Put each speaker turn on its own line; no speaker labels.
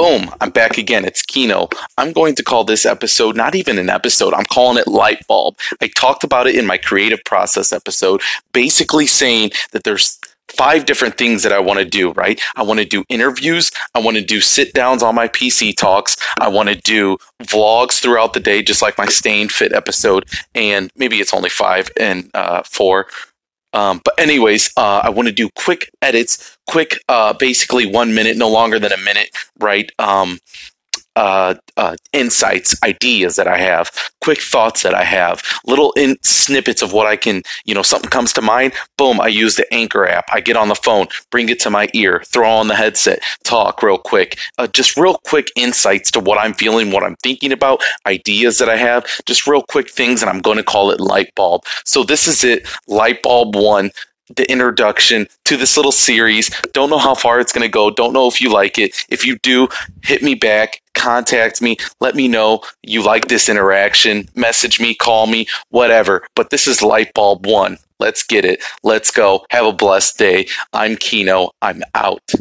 Boom, I'm back again. It's Kino. I'm going to call this episode not even an episode, I'm calling it Light Bulb. I talked about it in my creative process episode, basically saying that there's five different things that I want to do, right? I want to do interviews. I want to do sit downs on my PC talks. I want to do vlogs throughout the day, just like my Staying Fit episode. And maybe it's only five and uh, four. Um, but anyways, uh, I want to do quick edits, quick, uh, basically one minute, no longer than a minute, right? Um, uh, uh, insights, ideas that I have, quick thoughts that I have, little in snippets of what I can, you know, something comes to mind. Boom, I use the Anchor app. I get on the phone, bring it to my ear, throw on the headset, talk real quick. Uh, just real quick insights to what I'm feeling, what I'm thinking about, ideas that I have, just real quick things, and I'm going to call it light bulb. So this is it, light bulb one the introduction to this little series. Don't know how far it's going to go. Don't know if you like it. If you do, hit me back, contact me, let me know you like this interaction, message me, call me, whatever. But this is Lightbulb 1. Let's get it. Let's go. Have a blessed day. I'm Kino. I'm out.